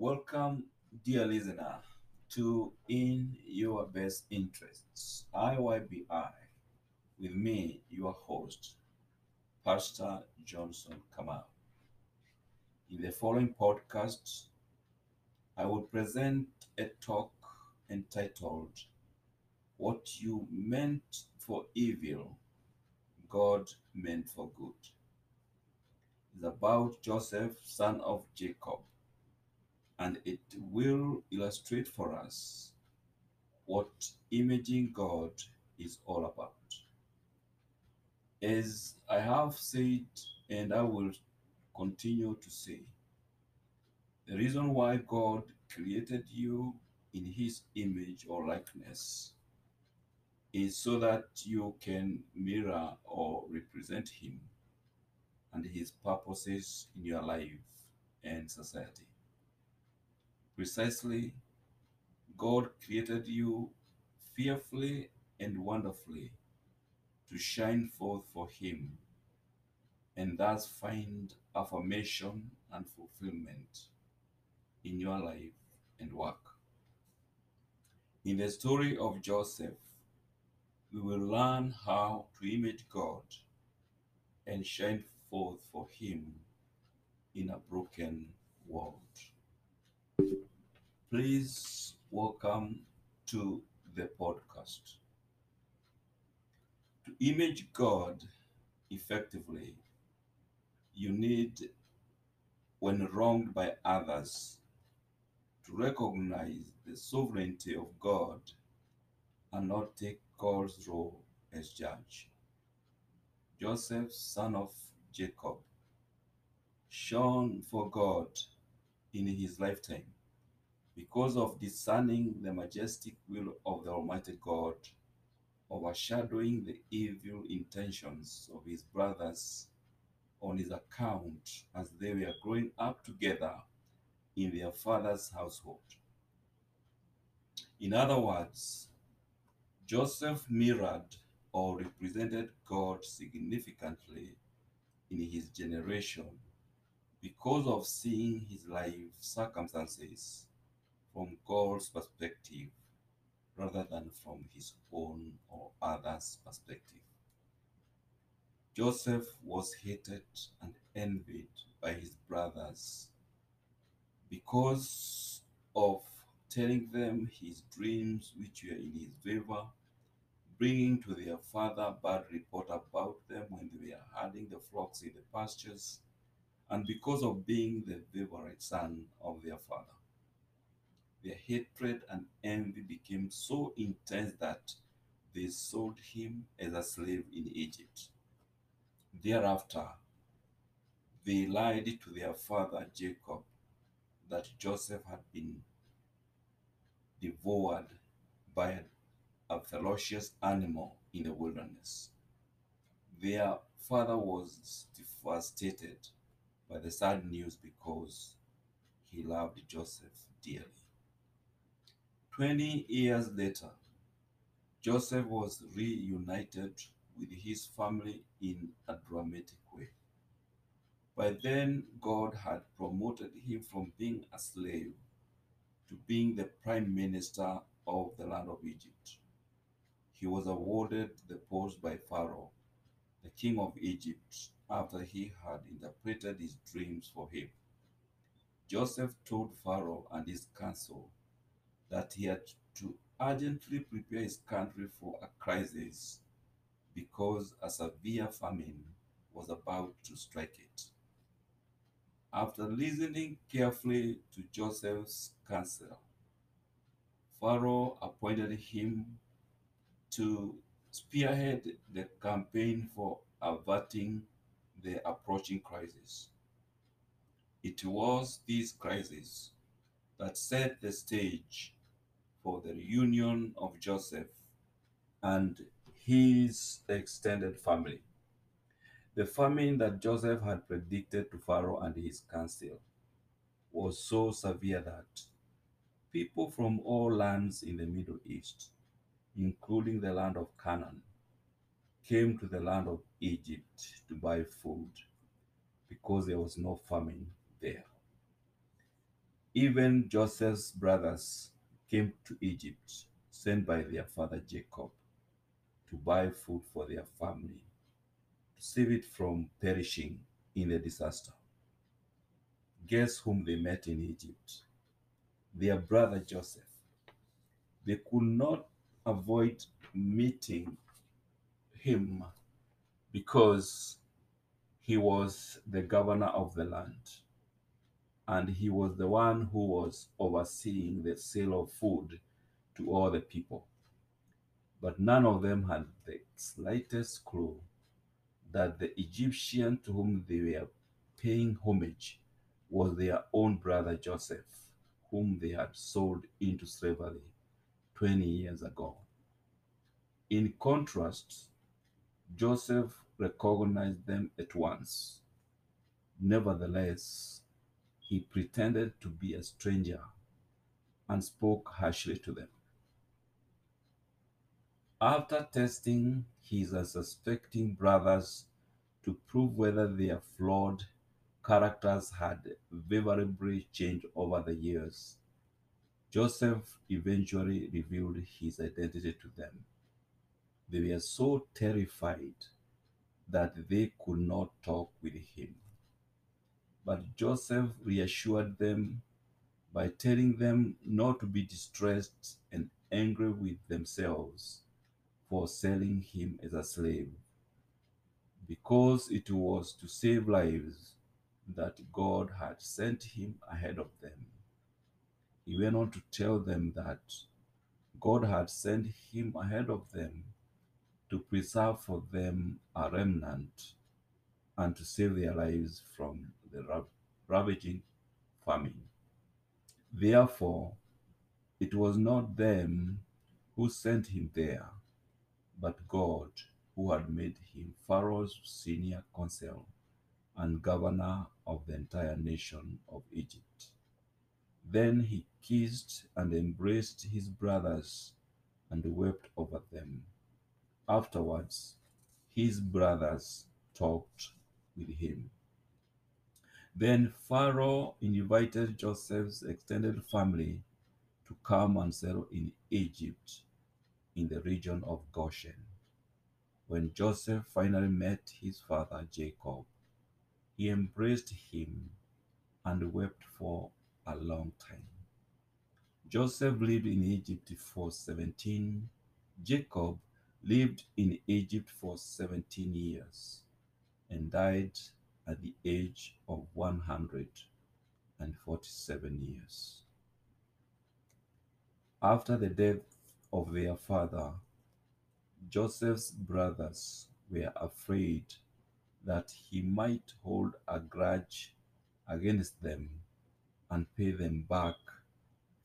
Welcome, dear listener, to In Your Best Interests, IYBI, with me, your host, Pastor Johnson Kamau. In the following podcast, I will present a talk entitled What You Meant for Evil, God Meant for Good. It's about Joseph, son of Jacob, and it will illustrate for us what imaging God is all about. As I have said, and I will continue to say, the reason why God created you in his image or likeness is so that you can mirror or represent him and his purposes in your life and society. Precisely, God created you fearfully and wonderfully to shine forth for him and thus find affirmation and fulfillment in your life and work. In the story of Joseph, we will learn how to image God and shine forth for Him in a broken world. Please welcome to the podcast. To image God effectively, you need, when wronged by others, to recognize the sovereignty of God and not take God's role as judge. Joseph, son of Jacob, shone for God in his lifetime because of discerning the majestic will of the Almighty God, overshadowing the evil intentions of his brothers on his account as they were growing up together in their father's household. In other words, Joseph mirrored or represented God significantly in his generation because of seeing his life circumstances from God's perspective rather than from his own or others' perspective. Joseph was hated and envied by his brothers because of telling them his dreams which were in his favor, bringing to their father bad report about them when they were herding the flocks in the pastures, and because of being the favorite son of their father. Their hatred and envy became so intense that they sold him as a slave in Egypt. Thereafter, they lied to their father Jacob that Joseph had been devoured by a ferocious animal in the wilderness. Their father was devastated by the sad news because he loved Joseph dearly. Twenty years later, Joseph was reunited with his family in a dramatic way. By then, God had promoted him from being a slave to being the prime minister of the land of Egypt. He was awarded the post by Pharaoh, the king of Egypt, after he had interpreted his dreams for him. Joseph told Pharaoh and his council that he had to urgently prepare his country for a crisis because a severe famine was about to strike it. After listening carefully to Joseph's counsel, Pharaoh appointed him to spearhead the campaign for averting the approaching crisis. It was this crisis that set the stage the reunion of Joseph and his extended family. The famine that Joseph had predicted to Pharaoh and his council was so severe that people from all lands in the Middle East, including the land of Canaan, came to the land of Egypt to buy food because there was no famine there. Even Joseph's brothers came to Egypt, sent by their father Jacob, to buy food for their family, to save it from perishing in the disaster. Guess whom they met in Egypt? Their brother Joseph. They could not avoid meeting him because he was the governor of the land and he was the one who was overseeing the sale of food to all the people. But none of them had the slightest clue that the Egyptian to whom they were paying homage was their own brother Joseph, whom they had sold into slavery 20 years ago. In contrast, Joseph recognized them at once. Nevertheless, he pretended to be a stranger and spoke harshly to them. After testing his unsuspecting brothers to prove whether their flawed characters had favorably changed over the years, Joseph eventually revealed his identity to them. They were so terrified that they could not talk with him. But Joseph reassured them by telling them not to be distressed and angry with themselves for selling him as a slave, because it was to save lives that God had sent him ahead of them. He went on to tell them that God had sent him ahead of them to preserve for them a remnant and to save their lives from the rav- ravaging famine. Therefore, it was not them who sent him there, but God who had made him Pharaoh's senior counsel and governor of the entire nation of Egypt. Then he kissed and embraced his brothers and wept over them. Afterwards, his brothers talked with him. Then Pharaoh invited Joseph's extended family to come and settle in Egypt in the region of Goshen. When Joseph finally met his father Jacob, he embraced him and wept for a long time. Joseph lived in Egypt for 17. Jacob lived in Egypt for 17 years and died at the age of 147 years. After the death of their father, Joseph's brothers were afraid that he might hold a grudge against them and pay them back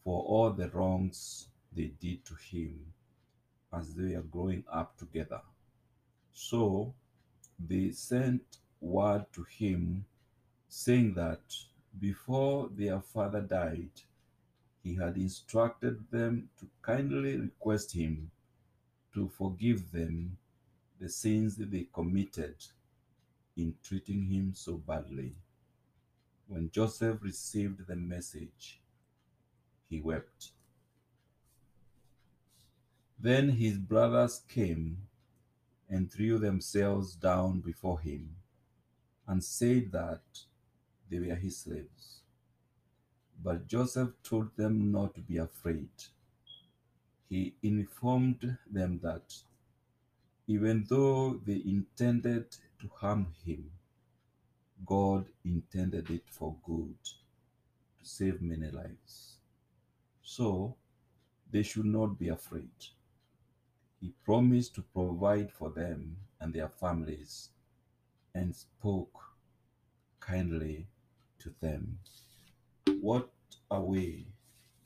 for all the wrongs they did to him as they were growing up together. So they sent word to him saying that before their father died, he had instructed them to kindly request him to forgive them the sins that they committed in treating him so badly. When Joseph received the message, he wept. Then his brothers came and threw themselves down before him and said that they were his slaves. But Joseph told them not to be afraid. He informed them that even though they intended to harm him, God intended it for good to save many lives. So they should not be afraid. He promised to provide for them and their families and spoke kindly to them. What a way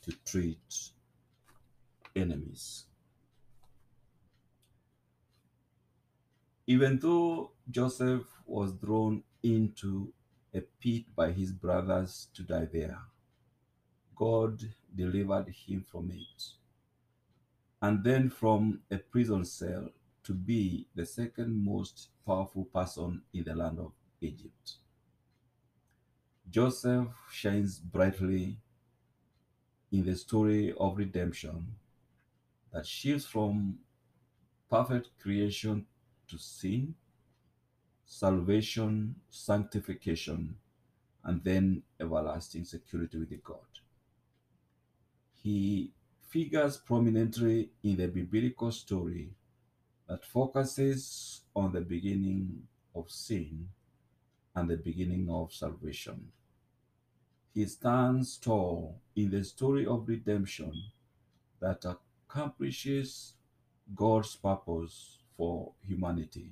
to treat enemies. Even though Joseph was thrown into a pit by his brothers to die there, God delivered him from it. And then from a prison cell to be the second most powerful person in the land of Egypt. Joseph shines brightly in the story of redemption that shifts from perfect creation to sin, salvation, sanctification, and then everlasting security with God. He figures prominently in the biblical story that focuses on the beginning of sin and the beginning of salvation. He stands tall in the story of redemption that accomplishes God's purpose for humanity.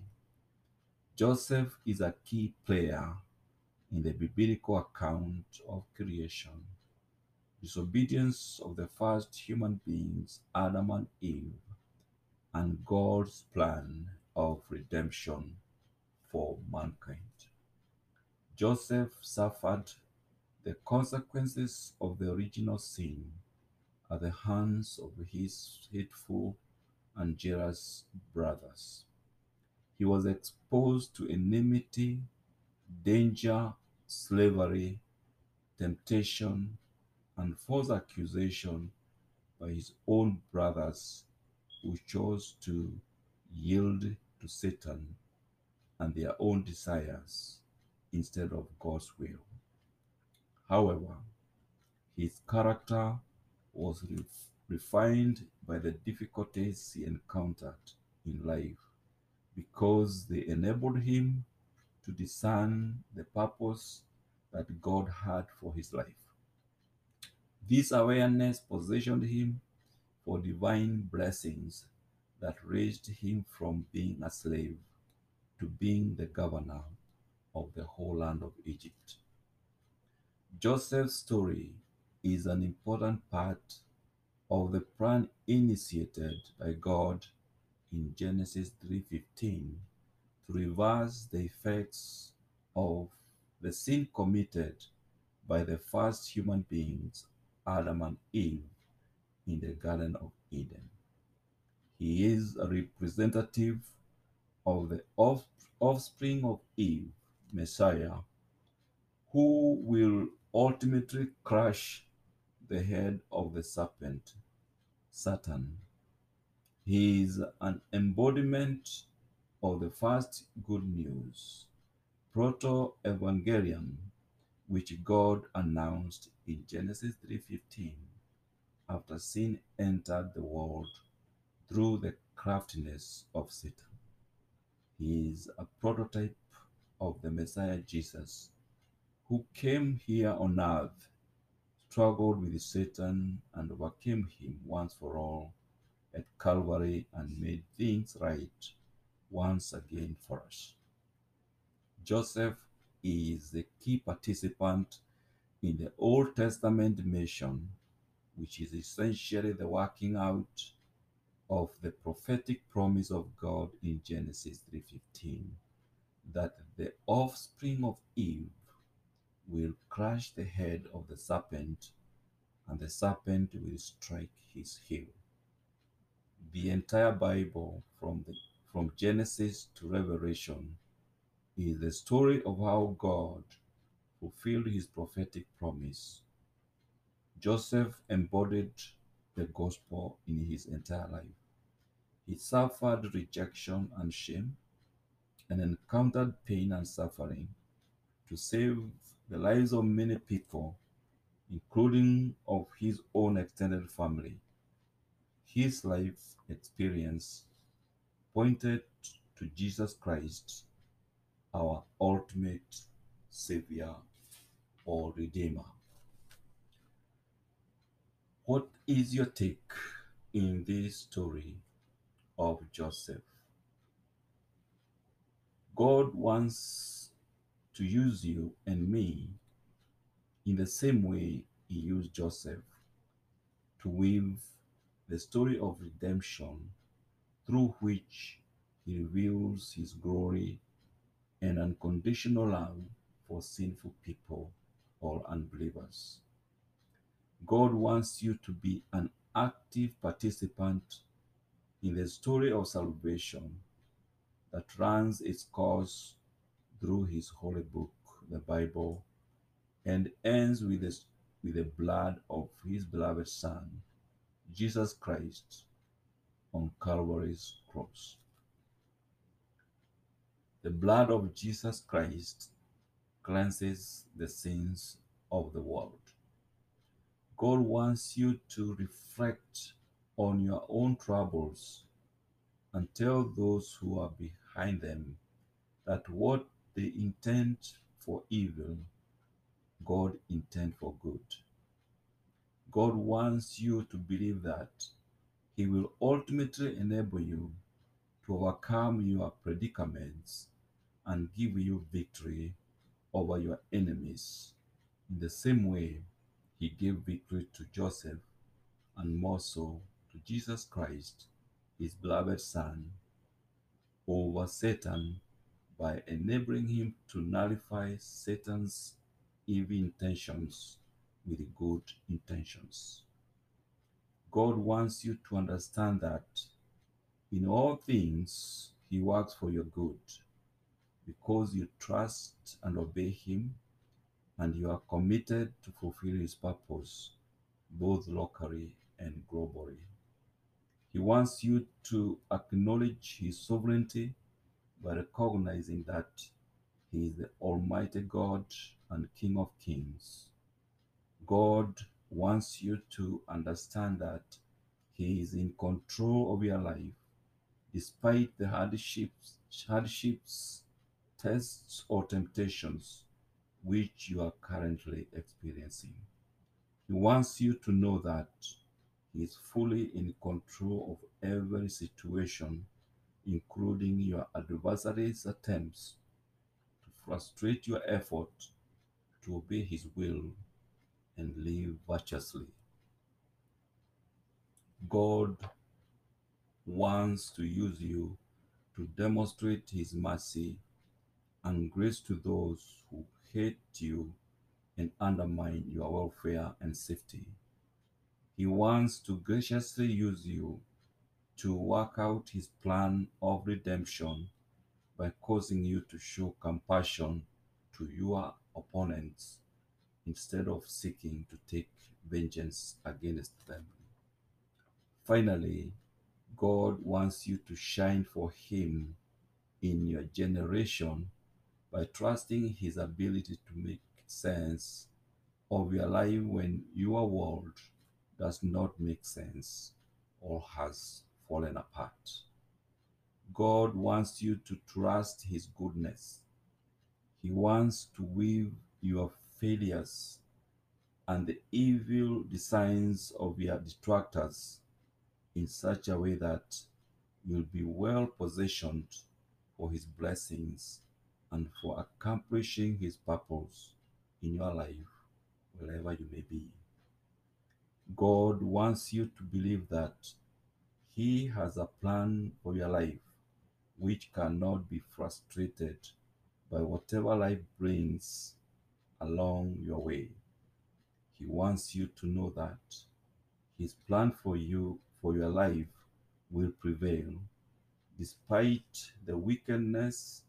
Joseph is a key player in the biblical account of creation. Disobedience of the first human beings, Adam and Eve, and God's plan of redemption for mankind. Joseph suffered the consequences of the original sin at the hands of his hateful and jealous brothers. He was exposed to enmity, danger, slavery, temptation, and false accusation by his own brothers who chose to yield to Satan and their own desires instead of God's will. However, his character was ref- refined by the difficulties he encountered in life because they enabled him to discern the purpose that God had for his life. This awareness positioned him for divine blessings that raised him from being a slave to being the governor of the whole land of Egypt. Joseph's story is an important part of the plan initiated by God in Genesis 3:15 to reverse the effects of the sin committed by the first human beings, Adam and Eve, in the Garden of Eden. He is a representative of the off- offspring of Eve, Messiah, who will ultimately crush the head of the serpent, Satan. He is an embodiment of the first good news, proto evangelium, which God announced in Genesis 3:15 after sin entered the world through the craftiness of Satan. He is a prototype of the Messiah Jesus, who came here on earth, struggled with Satan, and overcame him once for all at Calvary and made things right once again for us. Joseph is the key participant in the Old Testament mission, which is essentially the working out of the prophetic promise of God in Genesis 3:15 that the offspring of Eve will crush the head of the serpent and the serpent will strike his heel. The entire Bible from the from Genesis to Revelation is the story of how God fulfilled his prophetic promise. Joseph embodied the gospel in his entire life. He suffered rejection and shame and encountered pain and suffering to save the lives of many people, including of his own extended family. His life experience pointed to Jesus Christ, our ultimate Savior or Redeemer. What is your take in this story of Joseph? God wants to use you and me in the same way He used Joseph to weave the story of redemption through which He reveals His glory and unconditional love for sinful people or unbelievers. God wants you to be an active participant in the story of salvation that runs its course through His holy book, the Bible, and ends with the, with the blood of his beloved Son, Jesus Christ, on Calvary's cross. The blood of Jesus Christ cleanses the sins of the world. God wants you to reflect on your own troubles and tell those who are behind them that what they intend for evil, God intend for good. God wants you to believe that He will ultimately enable you to overcome your predicaments and give you victory over your enemies in the same way he gave victory to Joseph and more so to Jesus Christ, his beloved Son, over Satan by enabling him to nullify Satan's evil intentions with good intentions. God wants you to understand that in all things he works for your good because you trust and obey him and you are committed to fulfill his purpose both locally and globally. He wants you to acknowledge his sovereignty by recognizing that he is the Almighty God and King of Kings. God wants you to understand that he is in control of your life despite the hardships, hardships, tests, or temptations which you are currently experiencing. He wants you to know that He is fully in control of every situation, including your adversary's attempts to frustrate your effort to obey His will and live virtuously. God wants to use you to demonstrate His mercy and grace to those who hate you and undermine your welfare and safety. He wants to graciously use you to work out his plan of redemption by causing you to show compassion to your opponents instead of seeking to take vengeance against them. Finally, God wants you to shine for him in your generation by trusting his ability to make sense of your life when your world does not make sense or has fallen apart. God wants you to trust his goodness. He wants to weave your failures and the evil designs of your detractors in such a way that you'll be well positioned for his blessings and for accomplishing his purpose in your life, wherever you may be. God wants you to believe that he has a plan for your life which cannot be frustrated by whatever life brings along your way. He wants you to know that his plan for you, for your life, will prevail despite the wickedness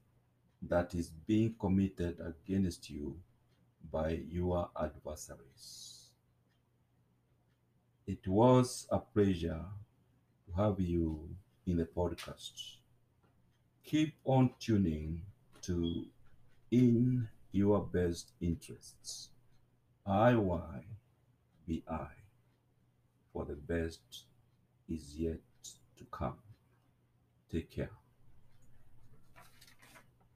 that is being committed against you by your adversaries. It was a pleasure to have you in the podcast. Keep on tuning to In Your Best Interests. IYBI, for the best is yet to come. Take care.